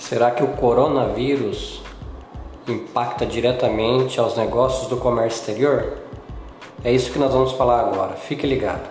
Será que o coronavírus impacta diretamente aos negócios do comércio exterior? É isso que nós vamos falar agora. Fique ligado.